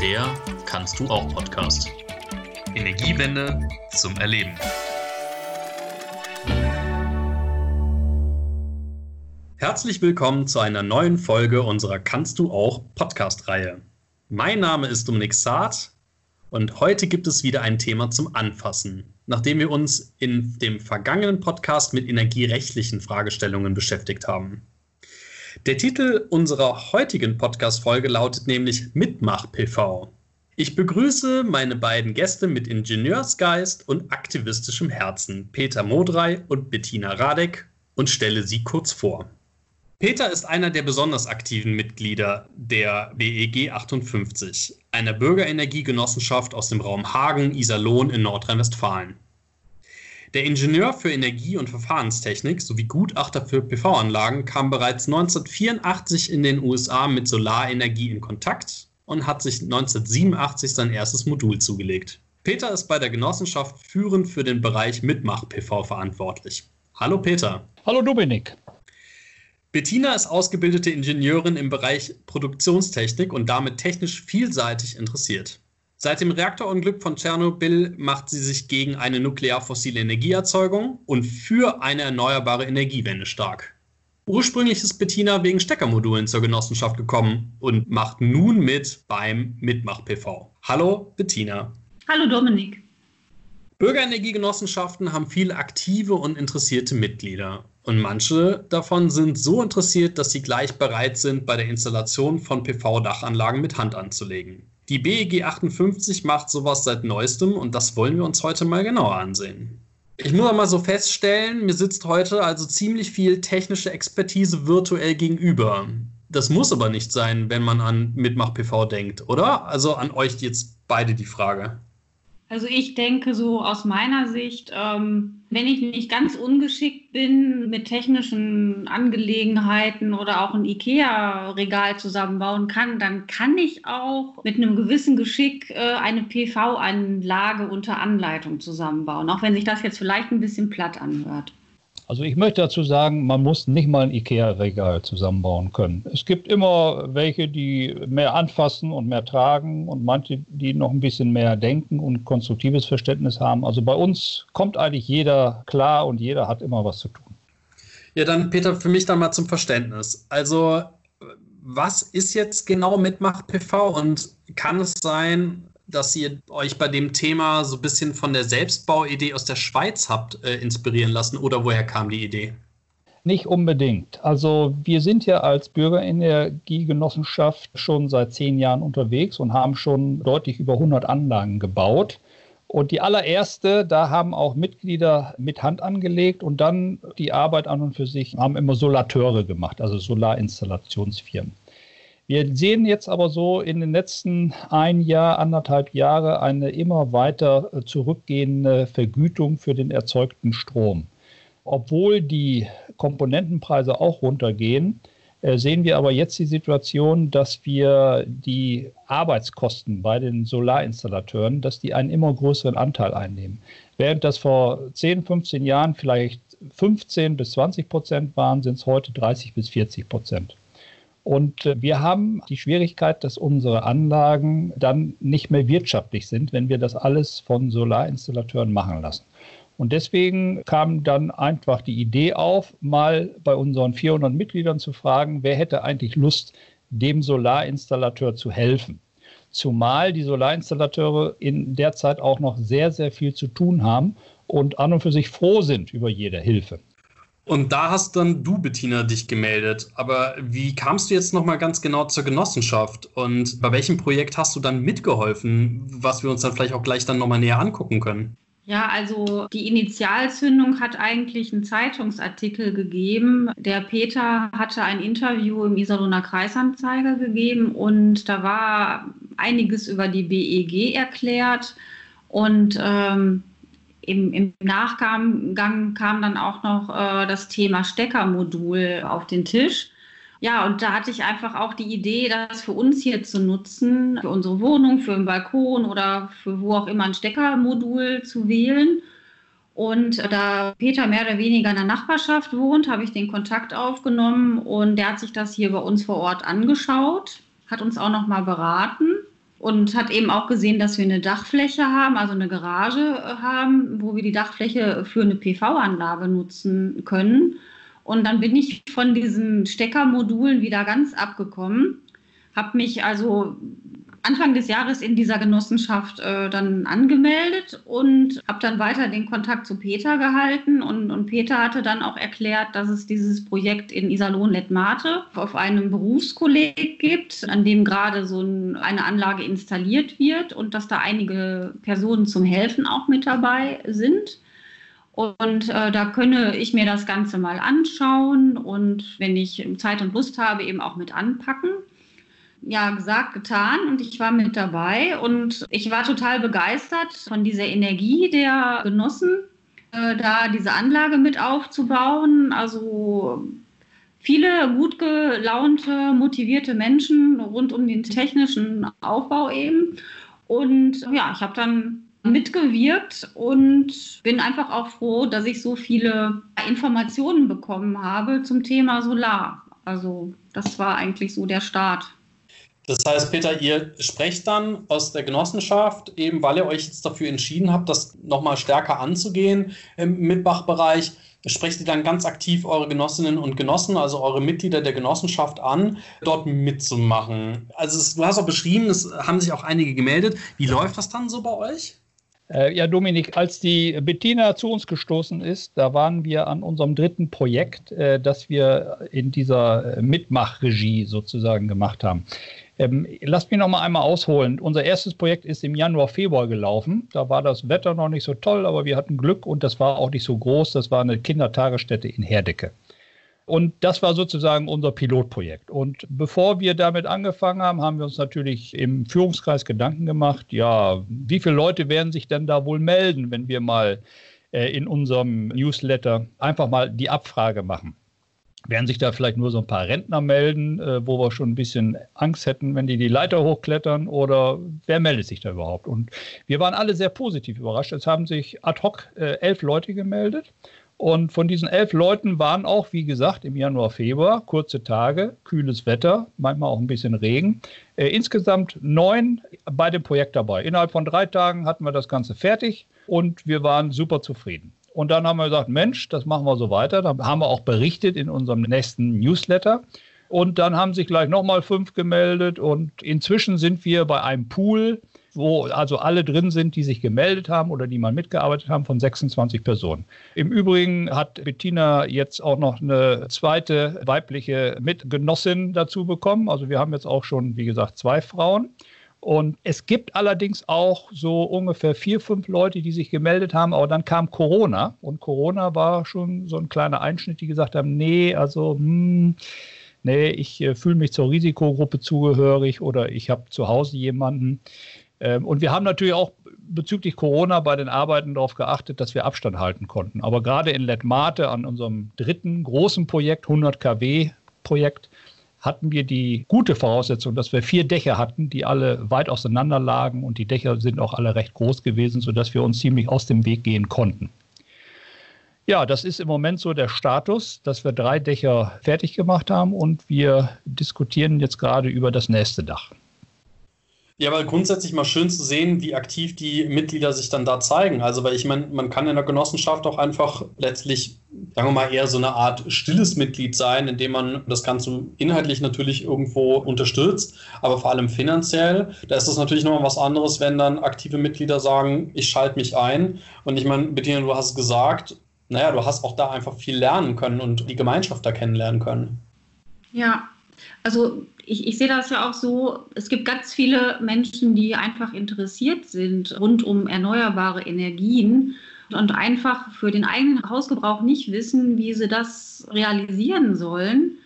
Der Kannst du auch Podcast. Energiewende zum Erleben. Herzlich willkommen zu einer neuen Folge unserer Kannst du auch Podcast-Reihe. Mein Name ist Dominik Saad und heute gibt es wieder ein Thema zum Anfassen, nachdem wir uns in dem vergangenen Podcast mit energierechtlichen Fragestellungen beschäftigt haben. Der Titel unserer heutigen Podcast-Folge lautet nämlich Mitmach-PV. Ich begrüße meine beiden Gäste mit Ingenieursgeist und aktivistischem Herzen, Peter Modrey und Bettina Radek, und stelle sie kurz vor. Peter ist einer der besonders aktiven Mitglieder der BEG 58, einer Bürgerenergiegenossenschaft aus dem Raum Hagen-Iserlohn in Nordrhein-Westfalen. Der Ingenieur für Energie- und Verfahrenstechnik sowie Gutachter für PV-Anlagen kam bereits 1984 in den USA mit Solarenergie in Kontakt und hat sich 1987 sein erstes Modul zugelegt. Peter ist bei der Genossenschaft führend für den Bereich Mitmach-PV verantwortlich. Hallo Peter. Hallo Dominik. Bettina ist ausgebildete Ingenieurin im Bereich Produktionstechnik und damit technisch vielseitig interessiert. Seit dem Reaktorunglück von Tschernobyl macht sie sich gegen eine nuklear-fossile Energieerzeugung und für eine erneuerbare Energiewende stark. Ursprünglich ist Bettina wegen Steckermodulen zur Genossenschaft gekommen und macht nun mit beim Mitmach-PV. Hallo Bettina. Hallo Dominik. Bürgerenergiegenossenschaften haben viele aktive und interessierte Mitglieder. Und manche davon sind so interessiert, dass sie gleich bereit sind, bei der Installation von PV-Dachanlagen mit Hand anzulegen. Die BEG 58 macht sowas seit neuestem und das wollen wir uns heute mal genauer ansehen. Ich muss mal so feststellen, mir sitzt heute also ziemlich viel technische Expertise virtuell gegenüber. Das muss aber nicht sein, wenn man an Mitmach PV denkt, oder? Also an euch jetzt beide die Frage. Also ich denke so aus meiner Sicht, ähm, wenn ich nicht ganz ungeschickt bin mit technischen Angelegenheiten oder auch ein IKEA-Regal zusammenbauen kann, dann kann ich auch mit einem gewissen Geschick äh, eine PV-Anlage unter Anleitung zusammenbauen, auch wenn sich das jetzt vielleicht ein bisschen platt anhört. Also ich möchte dazu sagen, man muss nicht mal ein IKEA-Regal zusammenbauen können. Es gibt immer welche, die mehr anfassen und mehr tragen und manche, die noch ein bisschen mehr denken und konstruktives Verständnis haben. Also bei uns kommt eigentlich jeder klar und jeder hat immer was zu tun. Ja, dann Peter, für mich dann mal zum Verständnis. Also was ist jetzt genau Mitmach PV und kann es sein, dass ihr euch bei dem Thema so ein bisschen von der Selbstbauidee aus der Schweiz habt äh, inspirieren lassen oder woher kam die Idee? Nicht unbedingt. Also wir sind ja als Bürgerenergiegenossenschaft schon seit zehn Jahren unterwegs und haben schon deutlich über 100 Anlagen gebaut. Und die allererste, da haben auch Mitglieder mit Hand angelegt und dann die Arbeit an und für sich haben immer Solateure gemacht, also Solarinstallationsfirmen. Wir sehen jetzt aber so in den letzten ein Jahr, anderthalb Jahre eine immer weiter äh, zurückgehende Vergütung für den erzeugten Strom. Obwohl die Komponentenpreise auch runtergehen, äh, sehen wir aber jetzt die Situation, dass wir die Arbeitskosten bei den Solarinstallateuren, dass die einen immer größeren Anteil einnehmen. Während das vor 10, 15 Jahren vielleicht 15 bis 20 Prozent waren, sind es heute 30 bis 40 Prozent. Und äh, wir haben die Schwierigkeit, dass unsere Anlagen dann nicht mehr wirtschaftlich sind, wenn wir das alles von Solarinstallateuren machen lassen. Und deswegen kam dann einfach die Idee auf, mal bei unseren 400 Mitgliedern zu fragen, wer hätte eigentlich Lust, dem Solarinstallateur zu helfen. Zumal die Solarinstallateure in der Zeit auch noch sehr, sehr viel zu tun haben und an und für sich froh sind über jede Hilfe. Und da hast dann du, Bettina, dich gemeldet. Aber wie kamst du jetzt nochmal ganz genau zur Genossenschaft? Und bei welchem Projekt hast du dann mitgeholfen, was wir uns dann vielleicht auch gleich dann nochmal näher angucken können? Ja, also die Initialzündung hat eigentlich einen Zeitungsartikel gegeben. Der Peter hatte ein Interview im Iserlohner Kreisanzeiger gegeben und da war einiges über die BEG erklärt. Und ähm, im, im Nachgang kam dann auch noch äh, das Thema Steckermodul auf den Tisch. Ja, und da hatte ich einfach auch die Idee, das für uns hier zu nutzen, für unsere Wohnung, für den Balkon oder für wo auch immer ein Steckermodul zu wählen. Und da Peter mehr oder weniger in der Nachbarschaft wohnt, habe ich den Kontakt aufgenommen und der hat sich das hier bei uns vor Ort angeschaut, hat uns auch noch mal beraten und hat eben auch gesehen, dass wir eine Dachfläche haben, also eine Garage äh, haben, wo wir die Dachfläche für eine PV-Anlage nutzen können. Und dann bin ich von diesen Steckermodulen wieder ganz abgekommen, habe mich also Anfang des Jahres in dieser Genossenschaft äh, dann angemeldet und habe dann weiter den Kontakt zu Peter gehalten. Und, und, Peter hatte dann auch erklärt, dass es dieses Projekt in Iserlohn-Lettmate auf einem Berufskolleg gibt, an dem gerade so ein, eine Anlage installiert wird und dass da einige Personen zum Helfen auch mit dabei sind. Und äh, da könne ich mir das Ganze mal anschauen und wenn ich Zeit und Lust habe, eben auch mit anpacken ja, gesagt, getan und ich war mit dabei und ich war total begeistert von dieser Energie der Genossen, äh, da diese Anlage mit aufzubauen. Also viele gut gelaunte, motivierte Menschen rund um den technischen Aufbau eben. Und ja, ich habe dann mitgewirkt und bin einfach auch froh, dass ich so viele Informationen bekommen habe zum Thema Solar. Also das war eigentlich so der Start. Das heißt, Peter, ihr sprecht dann aus der Genossenschaft, eben weil ihr euch jetzt dafür entschieden habt, das nochmal stärker anzugehen im Mitmachbereich. Sprecht ihr dann ganz aktiv eure Genossinnen und Genossen, also eure Mitglieder der Genossenschaft an, dort mitzumachen? Also es, du hast auch beschrieben, es haben sich auch einige gemeldet. Wie läuft das dann so bei euch? Äh, ja, Dominik, als die Bettina zu uns gestoßen ist, da waren wir an unserem dritten Projekt, äh, das wir in dieser äh, Mitmachregie sozusagen gemacht haben. Ähm, lasst mich noch mal einmal ausholen. Unser erstes Projekt ist im Januar, Februar gelaufen. Da war das Wetter noch nicht so toll, aber wir hatten Glück und das war auch nicht so groß. Das war eine Kindertagesstätte in Herdecke. Und das war sozusagen unser Pilotprojekt. Und bevor wir damit angefangen haben, haben wir uns natürlich im Führungskreis Gedanken gemacht, ja, wie viele Leute werden sich denn da wohl melden, wenn wir mal äh, in unserem Newsletter einfach mal die Abfrage machen werden sich da vielleicht nur so ein paar Rentner melden, äh, wo wir schon ein bisschen Angst hätten, wenn die die Leiter hochklettern oder wer meldet sich da überhaupt? Und wir waren alle sehr positiv überrascht. Es haben sich ad hoc äh, elf Leute gemeldet. Und von diesen elf Leuten waren auch, wie gesagt, im Januar, Februar kurze Tage, kühles Wetter, manchmal auch ein bisschen Regen. Äh, insgesamt neun bei dem Projekt dabei. Innerhalb von drei Tagen hatten wir das Ganze fertig und wir waren super zufrieden. Und dann haben wir gesagt, Mensch, das machen wir so weiter. Da haben wir auch berichtet in unserem nächsten Newsletter. Und dann haben sich gleich nochmal fünf gemeldet. Und inzwischen sind wir bei einem Pool, wo also alle drin sind, die sich gemeldet haben oder die mal mitgearbeitet haben, von 26 Personen. Im Übrigen hat Bettina jetzt auch noch eine zweite weibliche Mitgenossin dazu bekommen. Also wir haben jetzt auch schon, wie gesagt, zwei Frauen. Und es gibt allerdings auch so ungefähr vier, fünf Leute, die sich gemeldet haben, aber dann kam Corona und Corona war schon so ein kleiner Einschnitt, die gesagt haben, nee, also, hm, nee, ich äh, fühle mich zur Risikogruppe zugehörig oder ich habe zu Hause jemanden. Ähm, und wir haben natürlich auch bezüglich Corona bei den Arbeiten darauf geachtet, dass wir Abstand halten konnten. Aber gerade in Letmate an unserem dritten großen Projekt, 100 kW Projekt, hatten wir die gute Voraussetzung, dass wir vier Dächer hatten, die alle weit auseinander lagen und die Dächer sind auch alle recht groß gewesen, sodass wir uns ziemlich aus dem Weg gehen konnten. Ja, das ist im Moment so der Status, dass wir drei Dächer fertig gemacht haben und wir diskutieren jetzt gerade über das nächste Dach. Ja, aber grundsätzlich mal schön zu sehen, wie aktiv die Mitglieder sich dann da zeigen. Also, weil ich meine, man kann in der Genossenschaft auch einfach letztlich, sagen wir mal, eher so eine Art stilles Mitglied sein, indem man das Ganze inhaltlich natürlich irgendwo unterstützt, aber vor allem finanziell. Da ist es natürlich nochmal was anderes, wenn dann aktive Mitglieder sagen, ich schalte mich ein. Und ich meine, Bettina, du hast gesagt, naja, du hast auch da einfach viel lernen können und die Gemeinschaft da kennenlernen können. Ja, also ich, ich sehe das ja auch so, es gibt ganz viele Menschen, die einfach interessiert sind rund um erneuerbare Energien und einfach für den eigenen Hausgebrauch nicht wissen, wie sie das realisieren sollen.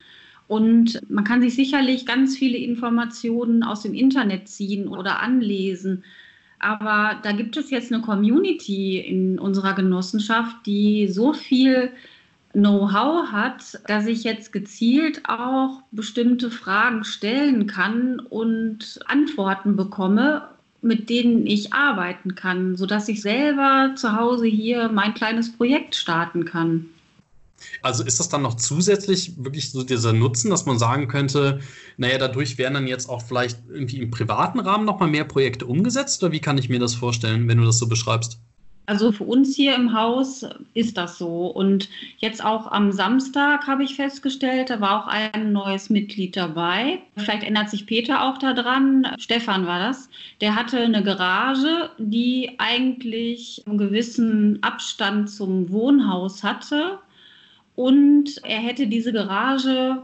Und man kann sich sicherlich ganz viele Informationen aus dem Internet ziehen oder anlesen. Aber da gibt es jetzt eine Community in unserer Genossenschaft, die so viel Know-how hat, dass ich jetzt gezielt auch bestimmte Fragen stellen kann und Antworten bekomme, mit denen ich arbeiten kann, sodass ich selber zu Hause hier mein kleines Projekt starten kann. Also ist das dann noch zusätzlich wirklich so dieser Nutzen, dass man sagen könnte, naja, dadurch werden dann jetzt auch vielleicht irgendwie im privaten Rahmen nochmal mehr Projekte umgesetzt? Oder wie kann ich mir das vorstellen, wenn du das so beschreibst? Also für uns hier im Haus ist das so. Und jetzt auch am Samstag habe ich festgestellt, da war auch ein neues Mitglied dabei. Vielleicht ändert sich Peter auch daran. Stefan war das. Der hatte eine Garage, die eigentlich einen gewissen Abstand zum Wohnhaus hatte. Und er hätte diese Garage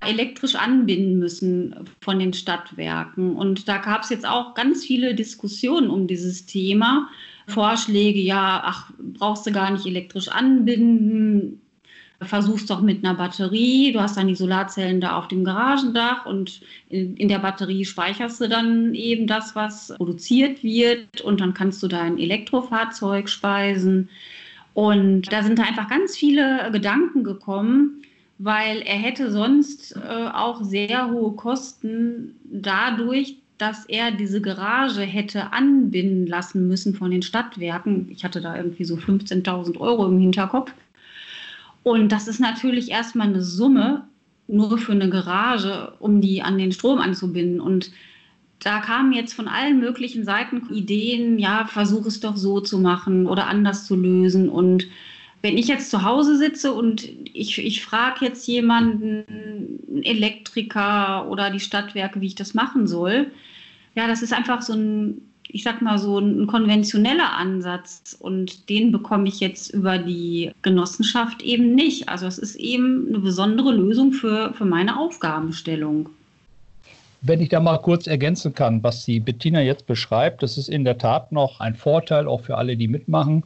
elektrisch anbinden müssen von den Stadtwerken. Und da gab es jetzt auch ganz viele Diskussionen um dieses Thema. Vorschläge, ja, ach, brauchst du gar nicht elektrisch anbinden, versuch's doch mit einer Batterie. Du hast dann die Solarzellen da auf dem Garagendach und in, in, der Batterie speicherst du dann eben das, was produziert wird und dann kannst du dein Elektrofahrzeug speisen. Und da sind einfach ganz viele Gedanken gekommen, weil er hätte sonst äh, auch sehr hohe Kosten dadurch, dass er diese Garage hätte anbinden lassen müssen von den Stadtwerken. Ich hatte da irgendwie so 15.000 Euro im Hinterkopf. Und das ist natürlich erstmal eine Summe nur für eine Garage, um die an den Strom anzubinden. Und da kamen jetzt von allen möglichen Seiten Ideen, ja, versuch es doch so zu machen oder anders zu lösen. Und wenn ich jetzt zu Hause sitze und ich, ich frage jetzt jemanden, einen Elektriker oder die Stadtwerke, wie ich das machen soll, ja, das ist einfach so ein, ich sag mal, so ein konventioneller Ansatz und den bekomme ich jetzt über die Genossenschaft eben nicht. Also es ist eben eine besondere Lösung für, für meine Aufgabenstellung. Wenn ich da mal kurz ergänzen kann, was die Bettina jetzt beschreibt, das ist in der Tat noch ein Vorteil auch für alle, die mitmachen.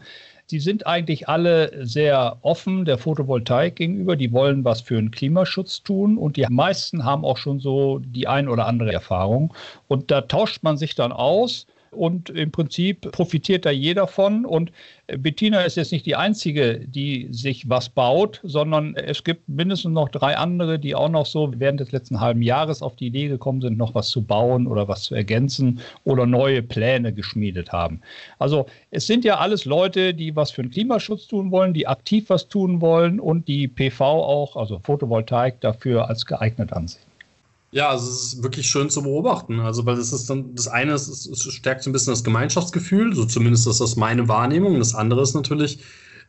Die sind eigentlich alle sehr offen der Photovoltaik gegenüber. Die wollen was für den Klimaschutz tun und die meisten haben auch schon so die ein oder andere Erfahrung. Und da tauscht man sich dann aus und im Prinzip profitiert da jeder von. Und Bettina ist jetzt nicht die Einzige, die sich was baut, sondern es gibt mindestens noch drei andere, die auch noch so während des letzten halben Jahres auf die Idee gekommen sind, noch was zu bauen oder was zu ergänzen oder neue Pläne geschmiedet haben. Also es sind ja alles Leute, die was für den Klimaschutz tun wollen, die aktiv was tun wollen und die PV auch, also Photovoltaik, dafür als geeignet ansehen. Ja, also es ist wirklich schön zu beobachten. Also, weil das ist dann, das eine ist, es stärkt so ein bisschen das Gemeinschaftsgefühl, so zumindest ist das meine Wahrnehmung. Das andere ist natürlich,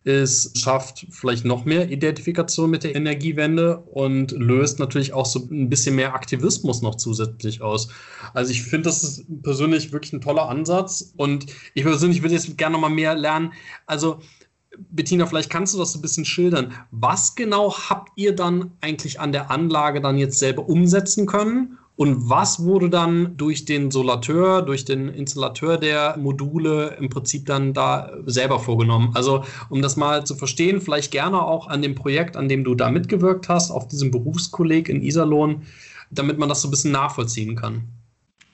es schafft vielleicht noch mehr Identifikation mit der Energiewende und löst natürlich auch so ein bisschen mehr Aktivismus noch zusätzlich aus. Also ich finde, das ist persönlich wirklich ein toller Ansatz und ich persönlich würde jetzt gerne noch mal mehr lernen. Also Bettina, vielleicht kannst du das ein bisschen schildern. Was genau habt ihr dann eigentlich an der Anlage dann jetzt selber umsetzen können? Und was wurde dann durch den Solateur, durch den Installateur der Module im Prinzip dann da selber vorgenommen? Also, um das mal zu verstehen, vielleicht gerne auch an dem Projekt, an dem du da mitgewirkt hast, auf diesem Berufskolleg in Iserlohn, damit man das so ein bisschen nachvollziehen kann.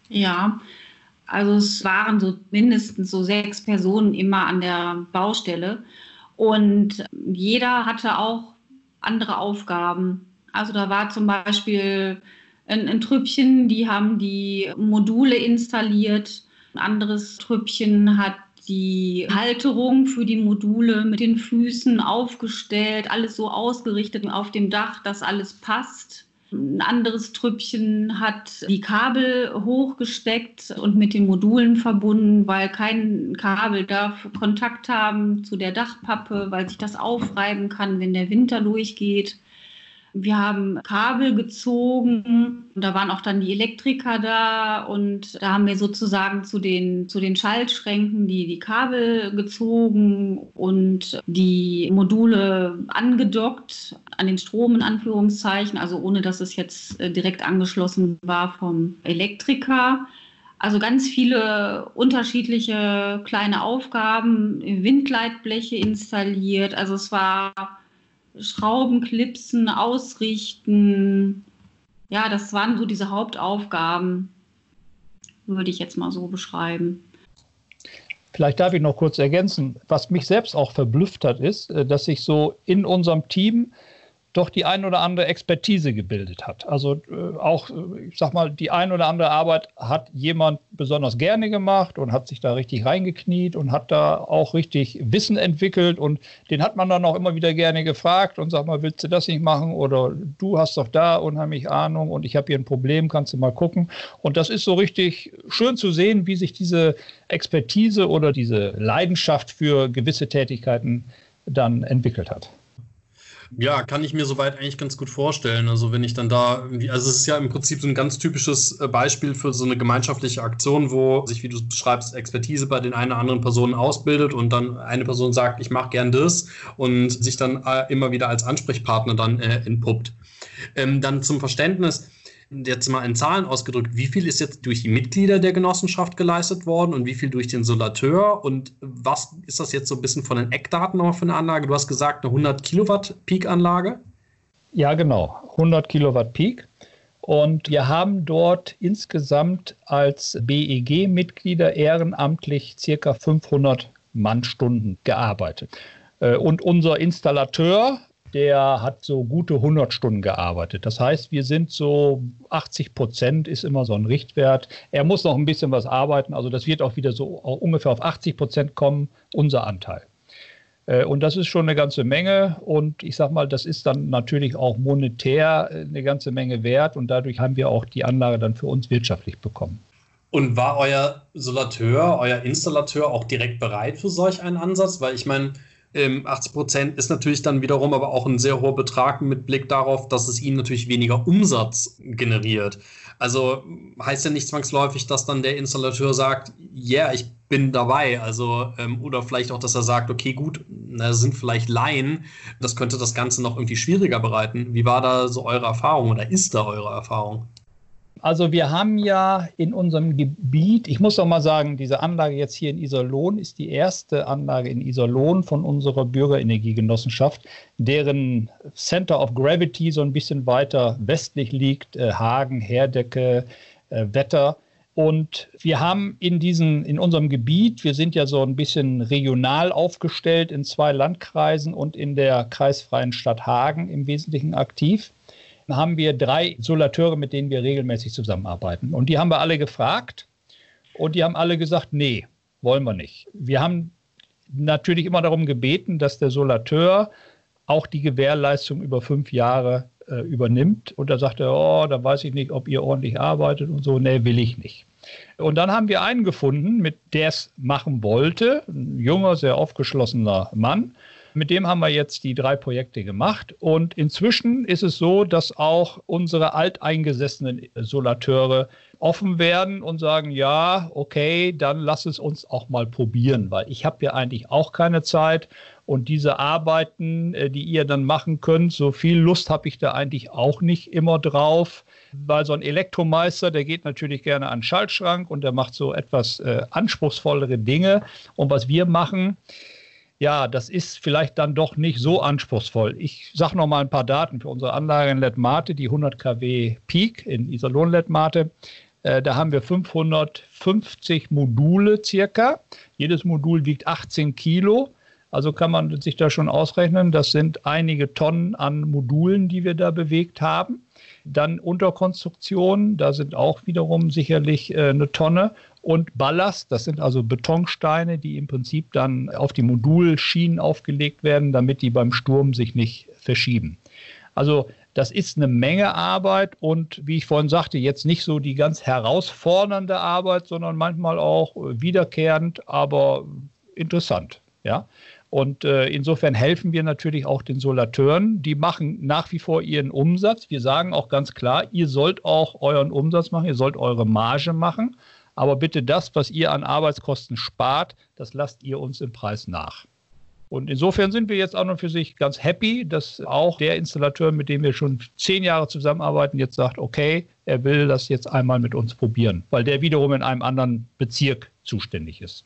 Ja, also es waren so mindestens so sechs Personen immer an der Baustelle. Und jeder hatte auch andere Aufgaben. Also da war zum Beispiel ein, ein Trüppchen, die haben die Module installiert. Ein anderes Trüppchen hat die Halterung für die Module mit den Füßen aufgestellt, alles so ausgerichtet auf dem Dach, dass alles passt. Ein anderes Trüppchen hat die Kabel hochgesteckt und mit den Modulen verbunden, weil kein Kabel darf Kontakt haben zu der Dachpappe, weil sich das aufreiben kann, wenn der Winter durchgeht. Wir haben Kabel gezogen und da waren auch dann die Elektriker da und da haben wir sozusagen zu den, zu den Schaltschränken die, die Kabel gezogen und die Module angedockt an den Strom in Anführungszeichen, also ohne dass es jetzt äh, direkt angeschlossen war vom Elektriker. Also ganz viele unterschiedliche kleine Aufgaben, Windleitbleche installiert. Also es war Schrauben klipsen, ausrichten. Ja, das waren so diese Hauptaufgaben, würde ich jetzt mal so beschreiben. Vielleicht darf ich noch kurz ergänzen, was mich selbst auch verblüfft hat, ist, äh, dass sich so in unserem Team doch die ein oder andere Expertise gebildet hat. Also äh, auch, äh, ich sag mal, die ein oder andere Arbeit hat jemand besonders gerne gemacht und hat sich da richtig reingekniet und hat da auch richtig Wissen entwickelt und den hat man dann auch immer wieder gerne gefragt und sagt mal, willst du das nicht machen oder du hast doch da unheimlich Ahnung und ich habe hier ein Problem, kannst du mal gucken. Und das ist so richtig schön zu sehen, wie sich diese Expertise oder diese Leidenschaft für gewisse Tätigkeiten dann entwickelt hat. Ja, kann ich mir soweit eigentlich ganz gut vorstellen. Also wenn ich dann da irgendwie, also es ist ja im Prinzip so ein ganz typisches äh, Beispiel für so eine gemeinschaftliche Aktion, wo sich, wie du beschreibst, Expertise bei den einen oder anderen Personen ausbildet und dann eine Person sagt, ich mache gern das und sich dann äh, immer wieder als Ansprechpartner dann äh, entpuppt. Ähm, dann zum Verständnis, jetzt mal in Zahlen ausgedrückt, wie viel ist jetzt durch die Mitglieder der Genossenschaft geleistet worden und wie viel durch den Solateur und was ist das jetzt so ein bisschen von den Eckdaten noch für eine Anlage? Du hast gesagt, eine 100 Kilowatt Peak-Anlage? Ja, genau, 100 Kilowatt Peak. Und wir haben dort insgesamt als BEG-Mitglieder ehrenamtlich circa 500 Mannstunden gearbeitet. Äh, und unser Installateur der hat so gute 100 Stunden gearbeitet. Das heißt, wir sind so 80 Prozent ist immer so ein Richtwert. Er muss noch ein bisschen was arbeiten. Also das wird auch wieder so ungefähr auf 80 Prozent kommen, unser Anteil. Äh, und das ist schon eine ganze Menge. Und ich sage mal, das ist dann natürlich auch monetär äh, eine ganze Menge wert. Und dadurch haben wir auch die Anlage dann für uns wirtschaftlich bekommen. Und war euer Solateur, euer Installateur auch direkt bereit für solch einen Ansatz? Weil ich meine, 80 ähm, Prozent ist natürlich dann wiederum aber auch ein sehr hoher Betrag mit Blick darauf, dass es ihnen natürlich weniger Umsatz generiert. Also heißt ja nicht zwangsläufig, dass dann der Installateur sagt, ja, yeah, ich bin dabei. Also, ähm, oder vielleicht auch, dass er sagt, okay, gut, das sind vielleicht Laien, das könnte das Ganze noch irgendwie schwieriger bereiten. Wie war da so eure Erfahrung oder ist da eure Erfahrung? Also wir haben ja in unserem Gebiet, ich muss doch mal sagen, diese Anlage jetzt hier in Iserlohn ist die erste Anlage in Iserlohn von unserer Bürgerenergiegenossenschaft, deren Center of Gravity so ein bisschen weiter westlich liegt, äh, Hagen, Herdecke, äh, Wetter. Und wir haben in, diesen, in unserem Gebiet, wir sind ja so ein bisschen regional aufgestellt in zwei Landkreisen und in der kreisfreien Stadt Hagen im Wesentlichen aktiv haben wir drei Solateure, mit denen wir regelmäßig zusammenarbeiten. Und die haben wir alle gefragt und die haben alle gesagt, nee, wollen wir nicht. Wir haben natürlich immer darum gebeten, dass der Solateur auch die Gewährleistung über fünf Jahre äh, übernimmt. Und da sagt er, oh, da weiß ich nicht, ob ihr ordentlich arbeitet und so. Nee, will ich nicht. Und dann haben wir einen gefunden, mit der es machen wollte, ein junger, sehr aufgeschlossener Mann, mit dem haben wir jetzt die drei Projekte gemacht. Und inzwischen ist es so, dass auch unsere alteingesessenen Solateure offen werden und sagen, ja, okay, dann lass es uns auch mal probieren, weil ich habe ja eigentlich auch keine Zeit und diese Arbeiten, äh, die ihr dann machen könnt, so viel Lust habe ich da eigentlich auch nicht immer drauf, weil so ein Elektromeister, der geht natürlich gerne an den Schaltschrank und der macht so etwas äh, anspruchsvollere Dinge. Und was wir machen, ja, das ist vielleicht dann doch nicht so anspruchsvoll. Ich sage noch mal ein paar Daten für unsere Anlage in Letmate, die 100 kW Peak in Iserlohn Letmate. Äh, da haben wir 550 Module circa. Jedes Modul wiegt 18 Kilo. Also kann man sich da schon ausrechnen, das sind einige Tonnen an Modulen, die wir da bewegt haben. Dann Unterkonstruktion, da sind auch wiederum sicherlich äh, eine Tonne und Ballast. Das sind also Betonsteine, die im Prinzip dann auf die Modulschienen aufgelegt werden, damit die beim Sturm sich nicht verschieben. Also das ist eine Menge Arbeit und wie ich vorhin sagte, jetzt nicht so die ganz herausfordernde Arbeit, sondern manchmal auch wiederkehrend, aber interessant. Ja. Und äh, insofern helfen wir natürlich auch den Solateuren. Die machen nach wie vor ihren Umsatz. Wir sagen auch ganz klar, ihr sollt auch euren Umsatz machen, ihr sollt eure Marge machen. Aber bitte das, was ihr an Arbeitskosten spart, das lasst ihr uns im Preis nach. Und insofern sind wir jetzt auch noch für sich ganz happy, dass auch der Installateur, mit dem wir schon zehn Jahre zusammenarbeiten, jetzt sagt, okay, er will das jetzt einmal mit uns probieren, weil der wiederum in einem anderen Bezirk zuständig ist.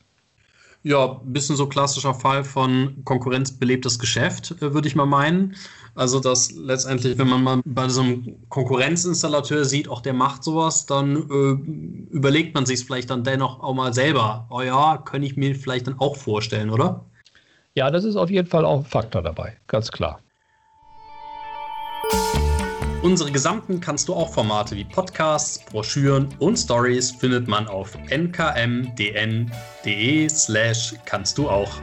Ja, ein bisschen so klassischer Fall von konkurrenzbelebtes Geschäft, äh, würde ich mal meinen. Also, dass letztendlich, wenn man mal bei so einem Konkurrenzinstallateur sieht, auch der macht sowas, dann äh, überlegt man sich es vielleicht dann dennoch auch mal selber. Oh ja, könnte ich mir vielleicht dann auch vorstellen, oder? Ja, das ist auf jeden Fall auch ein Faktor dabei, ganz klar. Unsere gesamten kannst du auch Formate wie Podcasts, Broschüren und Stories findet man auf nkmdn.de slash kannst du auch.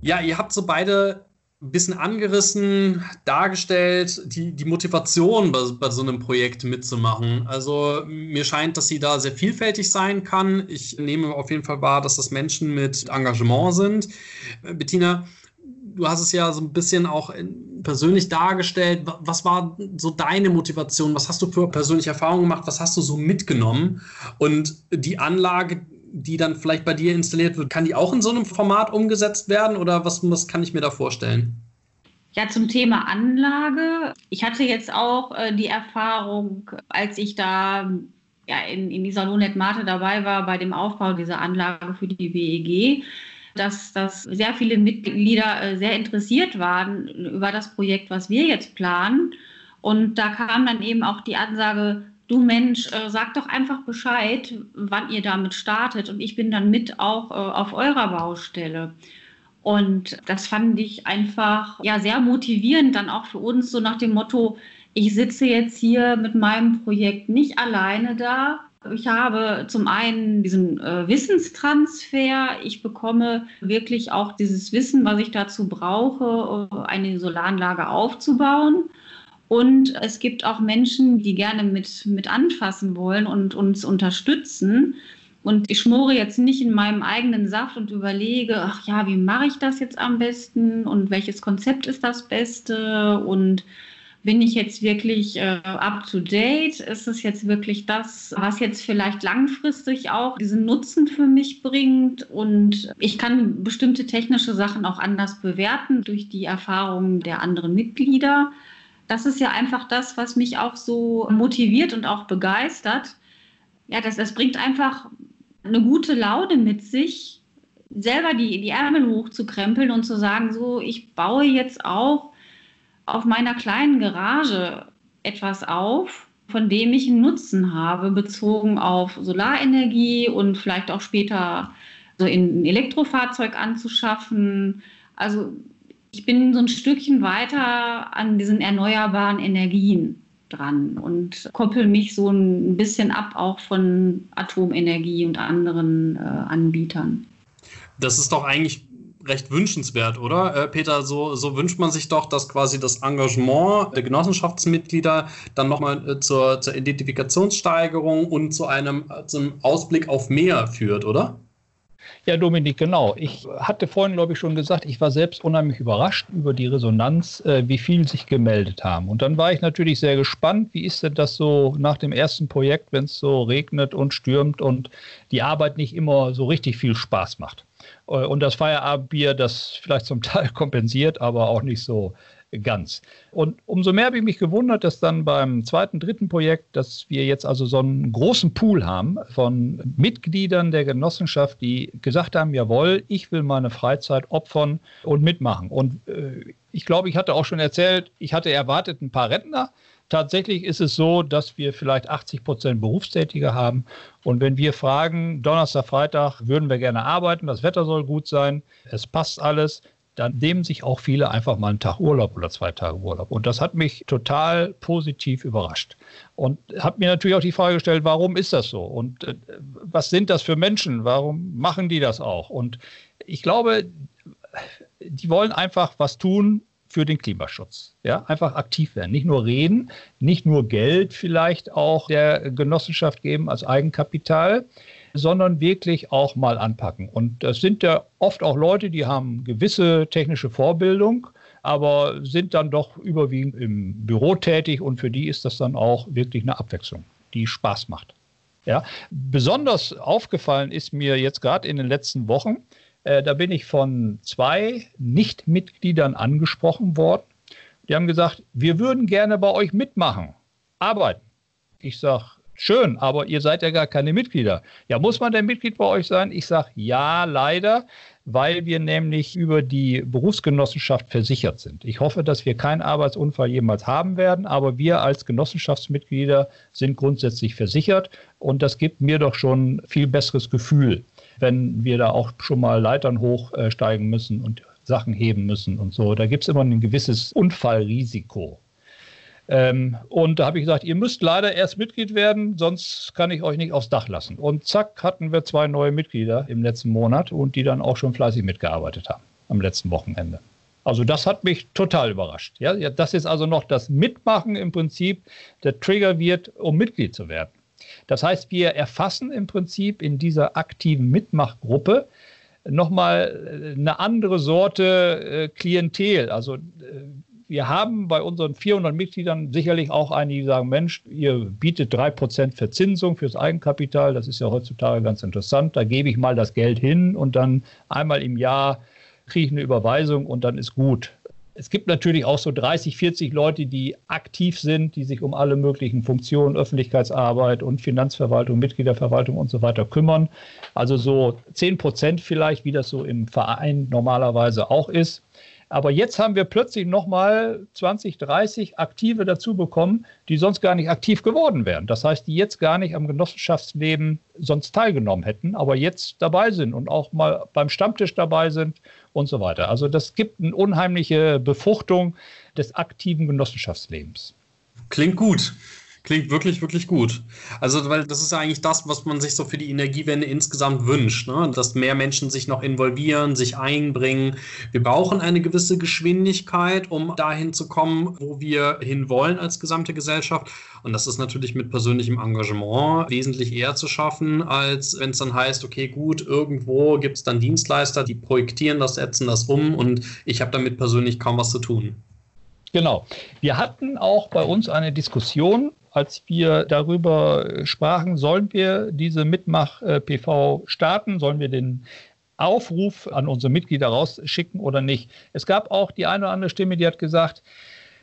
Ja, ihr habt so beide ein bisschen angerissen, dargestellt, die, die Motivation bei, bei, so einem Projekt mitzumachen. Also mir scheint, dass sie da sehr vielfältig sein kann. Ich nehme auf jeden Fall wahr, dass das Menschen mit Engagement sind. Äh, Bettina, du hast es ja so ein bisschen auch persönlich dargestellt. Was war so deine Motivation? Was hast du für persönliche Erfahrungen gemacht? Was hast du so mitgenommen? Und die Anlage, die dann vielleicht bei dir installiert wird, kann die auch in so einem Format umgesetzt werden oder was, was kann ich mir da vorstellen? Ja, zum Thema Anlage. Ich hatte jetzt auch äh, die Erfahrung, als ich da ja, in, in dieser Lonet Mate dabei war bei dem Aufbau dieser Anlage für die WEG, dass, dass sehr viele Mitglieder äh, sehr interessiert waren über das Projekt, was wir jetzt planen. Und da kam dann eben auch die Ansage, du Mensch, äh, sag doch einfach Bescheid, wann ihr damit startet und ich bin dann mit auch äh, auf eurer Baustelle. Und das fand ich einfach ja sehr motivierend dann auch für uns so nach dem Motto, ich sitze jetzt hier mit meinem Projekt nicht alleine da. Ich habe zum einen diesen äh, Wissenstransfer. Ich bekomme wirklich auch dieses Wissen, was ich dazu brauche, äh, eine Solaranlage aufzubauen. Und es gibt auch Menschen, die gerne mit, mit anfassen wollen und uns unterstützen. Und ich schmore jetzt nicht in meinem eigenen Saft und überlege, ach ja, wie mache ich das jetzt am besten und welches Konzept ist das Beste und bin ich jetzt wirklich äh, up to date? Ist es jetzt wirklich das, was jetzt vielleicht langfristig auch diesen Nutzen für mich bringt? Und ich kann bestimmte technische Sachen auch anders bewerten durch die Erfahrungen der anderen Mitglieder das ist ja einfach das, was mich auch so motiviert und auch begeistert. Ja, das, das bringt einfach eine gute Laune mit sich, selber die, die Ärmel hochzukrempeln und zu sagen, so, ich baue jetzt auch auf meiner kleinen Garage etwas auf, von dem ich einen Nutzen habe, bezogen auf Solarenergie und vielleicht auch später so ein Elektrofahrzeug anzuschaffen. Also ich bin so ein Stückchen weiter an diesen erneuerbaren Energien dran und koppel mich so ein bisschen ab auch von Atomenergie und anderen äh, Anbietern. Das ist doch eigentlich recht wünschenswert, oder? Äh, Peter, so, so wünscht man sich doch, dass quasi das Engagement der Genossenschaftsmitglieder dann nochmal äh, zur, zur Identifikationssteigerung und zu einem, zu einem Ausblick auf mehr führt, oder? Ja, Dominik, genau. Ich hatte vorhin, glaube ich, schon gesagt, ich war selbst unheimlich überrascht über die Resonanz, äh, wie viel sich gemeldet haben. Und dann war ich natürlich sehr gespannt, wie ist denn das so nach dem ersten Projekt, wenn es so regnet und stürmt und die Arbeit nicht immer so richtig viel Spaß macht. Äh, und das Feierabendbier, das vielleicht zum Teil kompensiert, aber auch nicht so ganz. Und umso mehr habe ich mich gewundert, dass dann beim zweiten, dritten Projekt, dass wir jetzt also so einen großen Pool haben von Mitgliedern der Genossenschaft, die gesagt haben, jawohl, ich will meine Freizeit opfern und mitmachen. Und äh, ich glaube, ich hatte auch schon erzählt, ich hatte erwartet ein paar Rentner. Tatsächlich ist es so, dass wir vielleicht 80 Prozent Berufstätige haben. Und wenn wir fragen, Donnerstag, Freitag würden wir gerne arbeiten, das Wetter soll gut sein, es passt alles, dann nehmen sich auch viele einfach mal einen Tag Urlaub oder zwei Tage Urlaub. Und das hat mich total positiv überrascht. Und habe mir natürlich auch die Frage gestellt, warum ist das so? Und äh, was sind das für Menschen? Warum machen die das auch? Und ich glaube, die wollen einfach was tun für den Klimaschutz. Ja, einfach aktiv werden. Nicht nur reden, nicht nur Geld vielleicht auch der Genossenschaft geben als Eigenkapital, sondern wirklich auch mal anpacken. Und das sind ja oft auch Leute, die haben gewisse technische Vorbildung, aber sind dann doch überwiegend im Büro tätig und für die ist das dann auch wirklich eine Abwechslung, die Spaß macht. Ja, besonders aufgefallen ist mir jetzt gerade in den letzten Wochen, äh, da bin ich von zwei Nichtmitgliedern angesprochen worden. Die haben gesagt, wir würden gerne bei euch mitmachen, arbeiten. Ich sage, Schön, aber ihr seid ja gar keine Mitglieder. Ja, muss man denn Mitglied bei euch sein? Ich sage ja, leider, weil wir nämlich über die Berufsgenossenschaft versichert sind. Ich hoffe, dass wir keinen Arbeitsunfall jemals haben werden, aber wir als Genossenschaftsmitglieder sind grundsätzlich versichert und das gibt mir doch schon viel besseres Gefühl, wenn wir da auch schon mal Leitern hochsteigen müssen und Sachen heben müssen und so. Da gibt es immer ein gewisses Unfallrisiko. Ähm, und da habe ich gesagt, ihr müsst leider erst Mitglied werden, sonst kann ich euch nicht aufs Dach lassen. Und zack, hatten wir zwei neue Mitglieder im letzten Monat und die dann auch schon fleißig mitgearbeitet haben am letzten Wochenende. Also das hat mich total überrascht. Ja, das ist also noch das Mitmachen im Prinzip der Trigger wird, um Mitglied zu werden. Das heißt, wir erfassen im Prinzip in dieser aktiven Mitmachgruppe nochmal eine andere Sorte äh, Klientel. Also äh, wir haben bei unseren 400 Mitgliedern sicherlich auch einige, die sagen, Mensch, ihr bietet 3% Verzinsung fürs Eigenkapital. Das ist ja heutzutage ganz interessant. Da gebe ich mal das Geld hin und dann einmal im Jahr kriege ich eine Überweisung und dann ist gut. Es gibt natürlich auch so 30, 40 Leute, die aktiv sind, die sich um alle möglichen Funktionen, Öffentlichkeitsarbeit und Finanzverwaltung, Mitgliederverwaltung und so weiter kümmern. Also so 10 Prozent vielleicht, wie das so im Verein normalerweise auch ist. Aber jetzt haben wir plötzlich nochmal 20, 30 Aktive dazu bekommen, die sonst gar nicht aktiv geworden wären. Das heißt, die jetzt gar nicht am Genossenschaftsleben sonst teilgenommen hätten, aber jetzt dabei sind und auch mal beim Stammtisch dabei sind und so weiter. Also das gibt eine unheimliche Befruchtung des aktiven Genossenschaftslebens. Klingt gut. Klingt wirklich, wirklich gut. Also, weil das ist ja eigentlich das, was man sich so für die Energiewende insgesamt wünscht, ne? dass mehr Menschen sich noch involvieren, sich einbringen. Wir brauchen eine gewisse Geschwindigkeit, um dahin zu kommen, wo wir hinwollen als gesamte Gesellschaft. Und das ist natürlich mit persönlichem Engagement wesentlich eher zu schaffen, als wenn es dann heißt, okay, gut, irgendwo gibt es dann Dienstleister, die projektieren das, setzen das um und ich habe damit persönlich kaum was zu tun. Genau. Wir hatten auch bei uns eine Diskussion als wir darüber sprachen, sollen wir diese Mitmach-PV starten, sollen wir den Aufruf an unsere Mitglieder rausschicken oder nicht. Es gab auch die eine oder andere Stimme, die hat gesagt,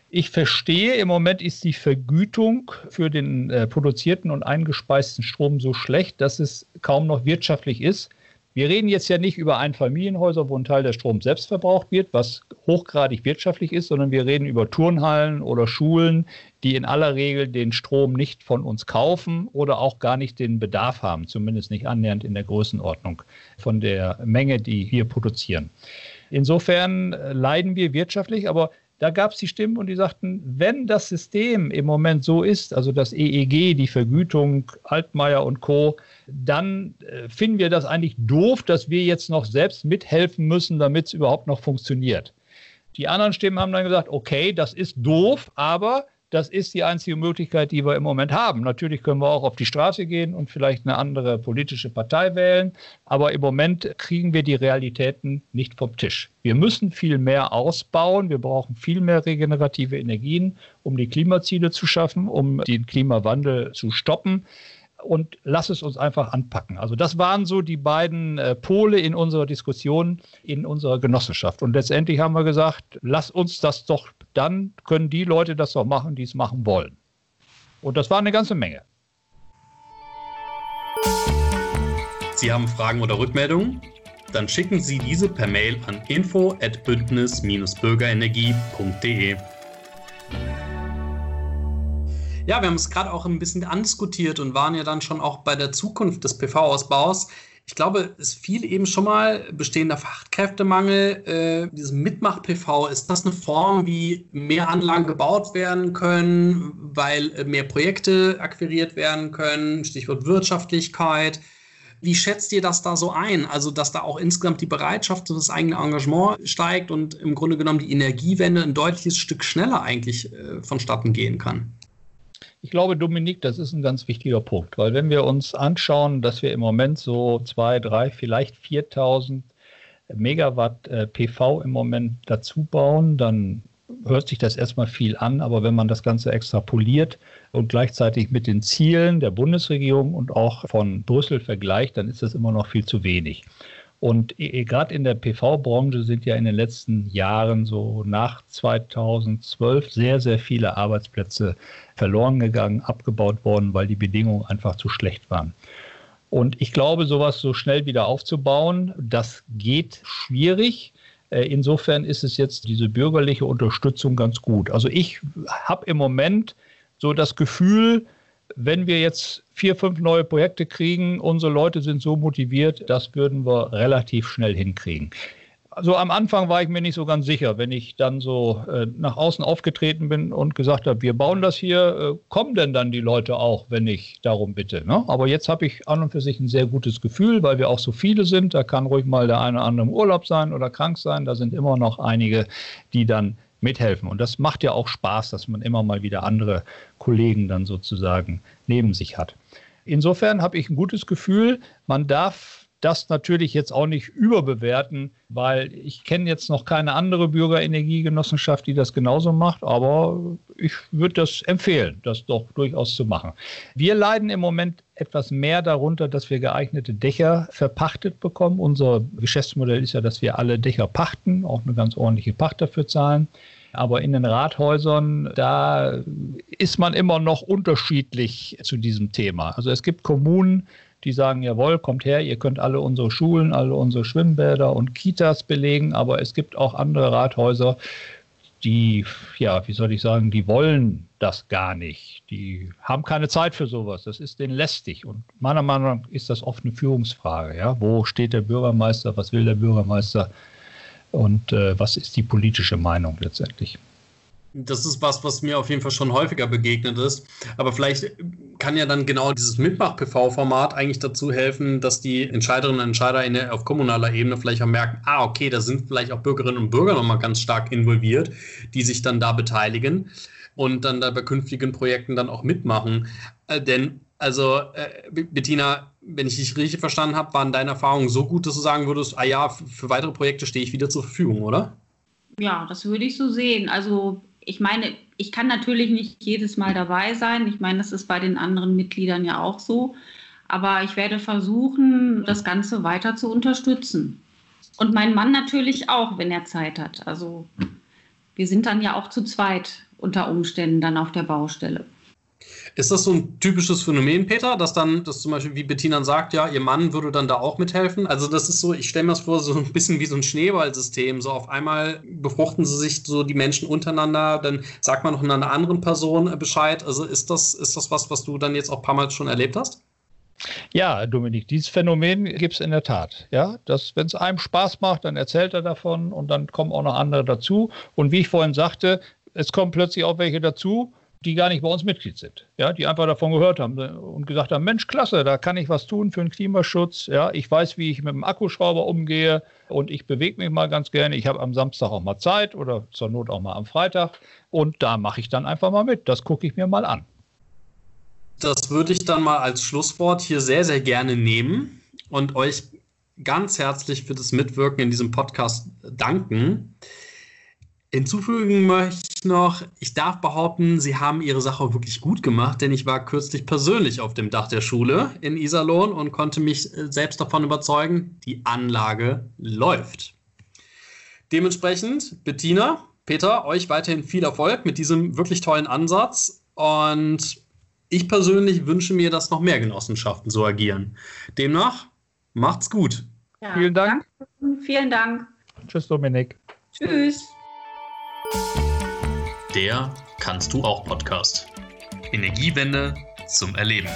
ich verstehe, im Moment ist die Vergütung für den äh, produzierten und eingespeisten Strom so schlecht, dass es kaum noch wirtschaftlich ist. Wir reden jetzt ja nicht über Einfamilienhäuser, wo ein Teil der Strom selbst verbraucht wird, was hochgradig wirtschaftlich ist, sondern wir reden über Turnhallen oder Schulen, die in aller Regel den Strom nicht von uns kaufen oder auch gar nicht den Bedarf haben, zumindest nicht annähernd in der Größenordnung von der Menge, die wir produzieren. Insofern leiden wir wirtschaftlich, aber da gab es die Stimmen und die sagten, wenn das System im Moment so ist, also das EEG, die Vergütung, Altmaier und Co., dann äh, finden wir das eigentlich doof, dass wir jetzt noch selbst mithelfen müssen, damit es überhaupt noch funktioniert. Die anderen Stimmen haben dann gesagt, okay, das ist doof, aber das ist die einzige Möglichkeit, die wir im Moment haben. Natürlich können wir auch auf die Straße gehen und vielleicht eine andere politische Partei wählen, aber im Moment kriegen wir die Realitäten nicht vom Tisch. Wir müssen viel mehr ausbauen, wir brauchen viel mehr regenerative Energien, um die Klimaziele zu schaffen, um den Klimawandel zu stoppen und lass es uns einfach anpacken. Also das waren so die beiden äh, Pole in unserer Diskussion in unserer Genossenschaft. Und letztendlich haben wir gesagt, lass uns das doch, dann können die Leute das doch machen, die es machen wollen. Und das war eine ganze Menge. Sie haben Fragen oder Rückmeldungen? Dann schicken Sie diese per Mail an info@bündnis-bürgerenergie.de. Ja, wir haben es gerade auch ein bisschen andiskutiert und waren ja dann schon auch bei der Zukunft des PV-Ausbaus. Ich glaube, es fiel eben schon mal bestehender Fachkräftemangel. Äh, dieses Mitmach-PV, ist das eine Form, wie mehr Anlagen gebaut werden können, weil äh, mehr Projekte akquiriert werden können? Stichwort Wirtschaftlichkeit. Wie schätzt ihr das da so ein? Also, dass da auch insgesamt die Bereitschaft, das eigene Engagement steigt und im Grunde genommen die Energiewende ein deutliches Stück schneller eigentlich äh, vonstatten gehen kann? Ich glaube, Dominik, das ist ein ganz wichtiger Punkt, weil wenn wir uns anschauen, dass wir im Moment so zwei, drei, vielleicht 4000 Megawatt äh, PV im Moment dazu bauen, dann hört sich das erstmal viel an, aber wenn man das Ganze extrapoliert und gleichzeitig mit den Zielen der Bundesregierung und auch von Brüssel vergleicht, dann ist das immer noch viel zu wenig. Und gerade in der PV-Branche sind ja in den letzten Jahren so nach 2012 sehr, sehr viele Arbeitsplätze verloren gegangen, abgebaut worden, weil die Bedingungen einfach zu schlecht waren. Und ich glaube, sowas so schnell wieder aufzubauen, das geht schwierig. Äh, insofern ist es jetzt diese bürgerliche Unterstützung ganz gut. Also ich habe im Moment so das Gefühl, wenn wir jetzt vier, fünf neue Projekte kriegen, unsere Leute sind so motiviert, das würden wir relativ schnell hinkriegen. Also am Anfang war ich mir nicht so ganz sicher, wenn ich dann so äh, nach außen aufgetreten bin und gesagt habe, wir bauen das hier, äh, kommen denn dann die Leute auch, wenn ich darum bitte? Ne? Aber jetzt habe ich an und für sich ein sehr gutes Gefühl, weil wir auch so viele sind. Da kann ruhig mal der eine oder andere im Urlaub sein oder krank sein. Da sind immer noch einige, die dann mithelfen. Und das macht ja auch Spaß, dass man immer mal wieder andere Kollegen dann sozusagen neben sich hat. Insofern habe ich ein gutes Gefühl. Man darf das natürlich jetzt auch nicht überbewerten, weil ich kenne jetzt noch keine andere Bürgerenergiegenossenschaft, die das genauso macht, aber ich würde das empfehlen, das doch durchaus zu machen. Wir leiden im Moment etwas mehr darunter, dass wir geeignete Dächer verpachtet bekommen. Unser Geschäftsmodell ist ja, dass wir alle Dächer pachten, auch eine ganz ordentliche Pacht dafür zahlen. Aber in den Rathäusern, da ist man immer noch unterschiedlich zu diesem Thema. Also es gibt Kommunen, die sagen, jawohl, kommt her, ihr könnt alle unsere Schulen, alle unsere Schwimmbäder und Kitas belegen, aber es gibt auch andere Rathäuser, die, ja, wie soll ich sagen, die wollen das gar nicht. Die haben keine Zeit für sowas. Das ist denen lästig. Und meiner Meinung nach ist das oft eine Führungsfrage. Ja? Wo steht der Bürgermeister? Was will der Bürgermeister? Und äh, was ist die politische Meinung letztendlich? Das ist was, was mir auf jeden Fall schon häufiger begegnet ist. Aber vielleicht kann ja dann genau dieses Mitmach-PV-Format eigentlich dazu helfen, dass die Entscheiderinnen und Entscheider in auf kommunaler Ebene vielleicht auch merken, ah, okay, da sind vielleicht auch Bürgerinnen und Bürger nochmal ganz stark involviert, die sich dann da beteiligen und dann da bei künftigen Projekten dann auch mitmachen. Äh, denn, also, äh, Bettina, wenn ich dich richtig verstanden habe, waren deine Erfahrungen so gut, dass du sagen würdest, ah ja, für weitere Projekte stehe ich wieder zur Verfügung, oder? Ja, das würde ich so sehen. Also ich meine, ich kann natürlich nicht jedes Mal dabei sein. Ich meine, das ist bei den anderen Mitgliedern ja auch so. Aber ich werde versuchen, das Ganze weiter zu unterstützen. Und mein Mann natürlich auch, wenn er Zeit hat. Also wir sind dann ja auch zu zweit unter Umständen dann auf der Baustelle. Ist das so ein typisches Phänomen, Peter, dass dann, dass zum Beispiel, wie Bettina sagt, ja, ihr Mann würde dann da auch mithelfen? Also, das ist so, ich stelle mir das vor, so ein bisschen wie so ein Schneeballsystem. So auf einmal befruchten sie sich so die Menschen untereinander, dann sagt man noch einer anderen Person Bescheid. Also, ist das, ist das was, was du dann jetzt auch ein paar Mal schon erlebt hast? Ja, Dominik, dieses Phänomen gibt es in der Tat. Ja, wenn es einem Spaß macht, dann erzählt er davon und dann kommen auch noch andere dazu. Und wie ich vorhin sagte, es kommen plötzlich auch welche dazu, die gar nicht bei uns Mitglied sind, ja, die einfach davon gehört haben und gesagt haben, Mensch, klasse, da kann ich was tun für den Klimaschutz, ja, ich weiß, wie ich mit dem Akkuschrauber umgehe und ich bewege mich mal ganz gerne, ich habe am Samstag auch mal Zeit oder zur Not auch mal am Freitag und da mache ich dann einfach mal mit, das gucke ich mir mal an. Das würde ich dann mal als Schlusswort hier sehr, sehr gerne nehmen und euch ganz herzlich für das Mitwirken in diesem Podcast danken. Hinzufügen möchte ich noch, ich darf behaupten, Sie haben Ihre Sache wirklich gut gemacht, denn ich war kürzlich persönlich auf dem Dach der Schule in Iserlohn und konnte mich äh, selbst davon überzeugen, die Anlage läuft. Dementsprechend, Bettina, Peter, euch weiterhin viel Erfolg mit diesem wirklich tollen Ansatz und ich persönlich wünsche mir, dass noch mehr Genossenschaften so agieren. Demnach, macht's gut. Ja, vielen Dank. Danke. Vielen Dank. Tschüss, Dominik. Tschüss. Der Kannst du auch Podcast. Energiewende zum Erleben.